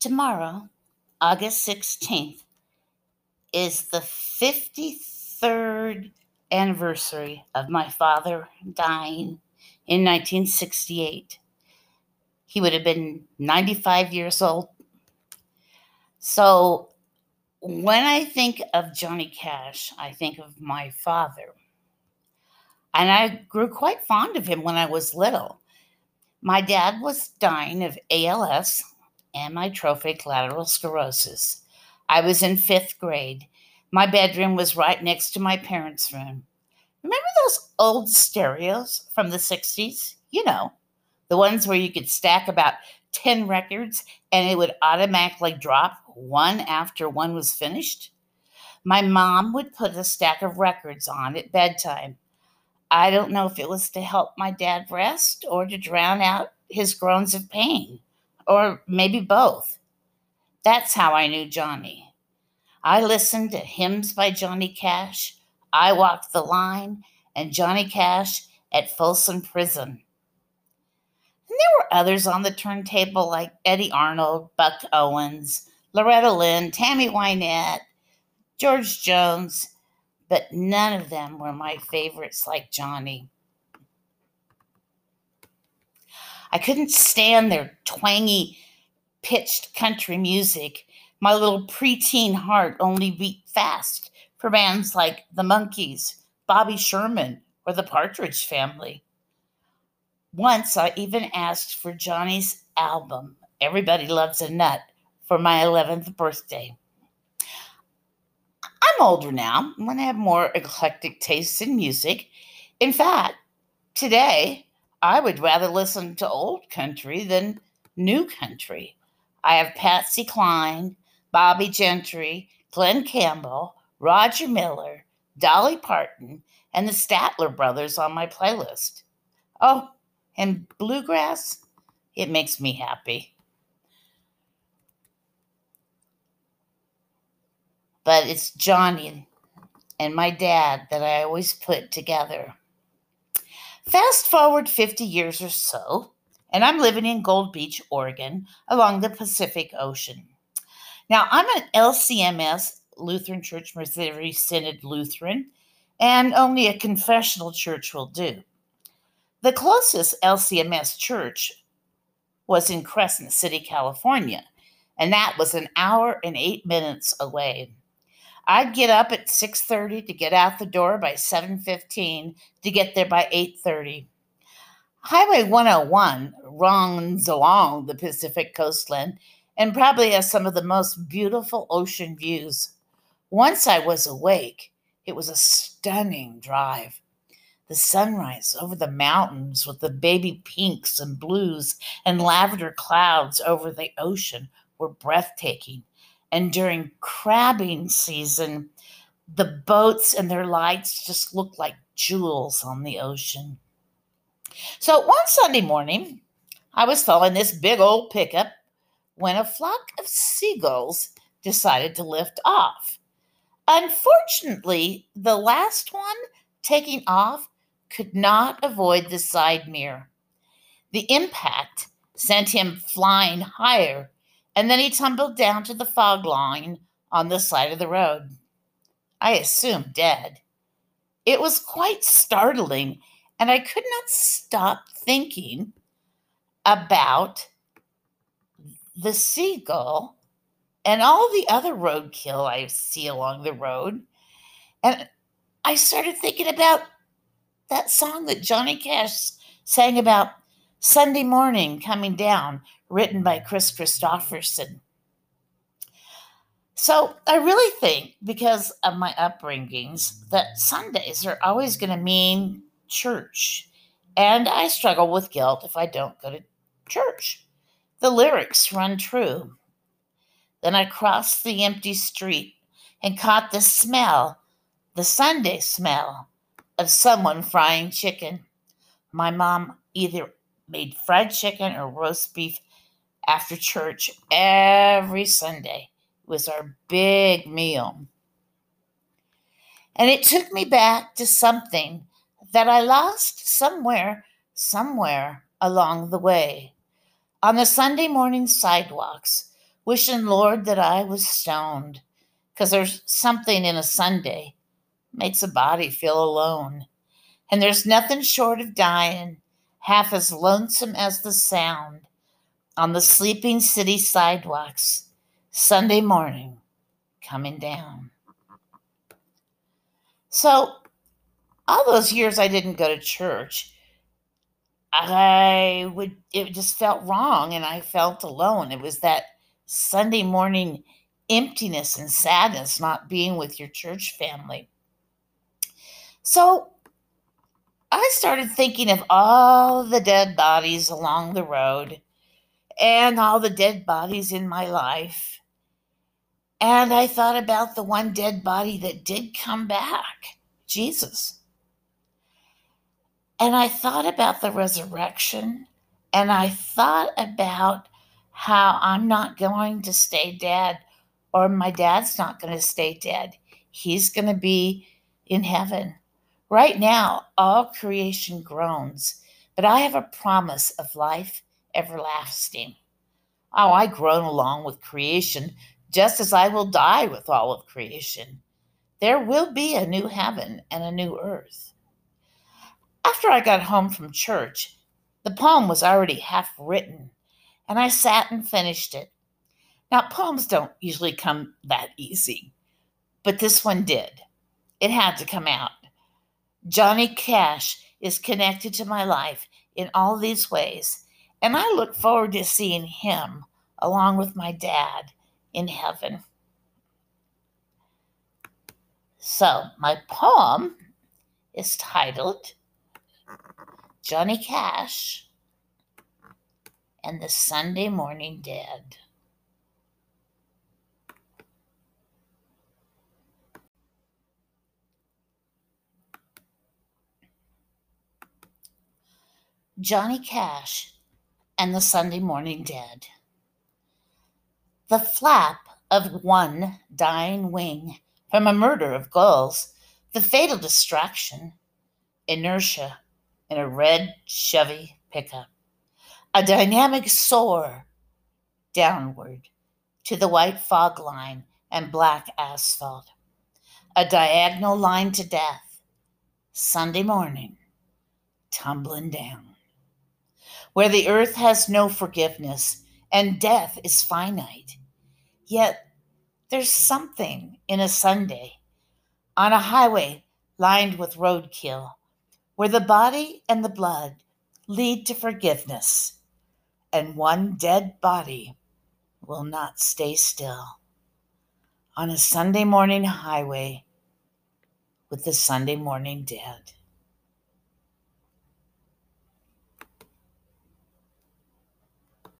Tomorrow, August 16th, is the 53rd anniversary of my father dying in 1968. He would have been 95 years old. So when I think of Johnny Cash, I think of my father. And I grew quite fond of him when I was little. My dad was dying of ALS, amyotrophic lateral sclerosis. I was in fifth grade. My bedroom was right next to my parents' room. Remember those old stereos from the 60s? You know, the ones where you could stack about 10 records and it would automatically drop one after one was finished? My mom would put a stack of records on at bedtime. I don't know if it was to help my dad rest or to drown out his groans of pain, or maybe both. That's how I knew Johnny. I listened to hymns by Johnny Cash, I Walked the Line, and Johnny Cash at Folsom Prison. And there were others on the turntable like Eddy Arnold, Buck Owens, Loretta Lynn, Tammy Wynette, George Jones, but none of them were my favorites like Johnny. I couldn't stand their twangy, pitched country music. My little preteen heart only beat fast for bands like the Monkees, Bobby Sherman, or the Partridge Family. Once I even asked for Johnny's album, Everybody Loves a Nut, for my 11th birthday. I'm older now. I'm going to have more eclectic tastes in music. In fact, today, I would rather listen to old country than new country. I have Patsy Cline, Bobbie Gentry, Glen Campbell, Roger Miller, Dolly Parton, and the Statler brothers on my playlist. Oh, and bluegrass, it makes me happy. but it's Johnny and my dad that I always put together. Fast forward 50 years or so, and I'm living in Gold Beach, Oregon, along the Pacific Ocean. Now, I'm an LCMS, Lutheran Church Missouri Synod Lutheran, and only a confessional church will do. The closest LCMS church was in Crescent City, California, and that was an hour and eight minutes away. I'd get up at 6:30 to get out the door by 7:15 to get there by 8:30. Highway 101 runs along the Pacific coastline and probably has some of the most beautiful ocean views. Once I was awake, it was a stunning drive. The sunrise over the mountains with the baby pinks and blues and lavender clouds over the ocean were breathtaking. And during crabbing season, the boats and their lights just look like jewels on the ocean. So one Sunday morning, I was towing this big old pickup when a flock of seagulls decided to lift off. Unfortunately, the last one taking off could not avoid the side mirror. The impact sent him flying higher and then he tumbled down to the fog line on the side of the road. I assumed dead. It was quite startling, and I could not stop thinking about the seagull and all the other roadkill I see along the road. And I started thinking about that song that Johnny Cash sang about Sunday morning coming down, written by Kris Kristofferson. So I really think, because of my upbringings, that Sundays are always going to mean church. And I struggle with guilt if I don't go to church. The lyrics run true. Then I crossed the empty street and caught the smell, the Sunday smell, of someone frying chicken. My mom either made fried chicken or roast beef after church every Sunday. It was our big meal. And it took me back to something that I lost somewhere, somewhere along the way. On the Sunday morning sidewalks wishing, Lord, that I was stoned, because there's something in a Sunday makes a body feel alone. And there's nothing short of dying, half as lonesome as the sound on the sleeping city sidewalks, Sunday morning coming down. So, all those years I didn't go to church, I would, it just felt wrong and I felt alone. It was that Sunday morning emptiness and sadness not being with your church family. So started thinking of all the dead bodies along the road and all the dead bodies in my life. And I thought about the one dead body that did come back Jesus. And I thought about the resurrection and I thought about how I'm not going to stay dead or my dad's not going to stay dead. He's going to be in heaven. Right now, all creation groans, but I have a promise of life everlasting. Oh, I groan along with creation, just as I will die with all of creation. There will be a new heaven and a new earth. After I got home from church, the poem was already half written, and I sat and finished it. Now, poems don't usually come that easy, but this one did. It had to come out. Johnny Cash is connected to my life in all these ways, and I look forward to seeing him along with my dad in heaven. So, my poem is titled Johnny Cash and the Sunday Morning Dead. Johnny Cash and the Sunday Morning Dead. The flap of one dying wing from a murder of gulls, the fatal distraction, inertia in a red Chevy pickup, a dynamic soar downward to the white fog line and black asphalt, a diagonal line to death, Sunday morning, tumbling down where the earth has no forgiveness and death is finite. Yet there's something in a Sunday on a highway lined with roadkill where the body and the blood lead to forgiveness, and one dead body will not stay still. On a Sunday morning highway with the Sunday morning dead.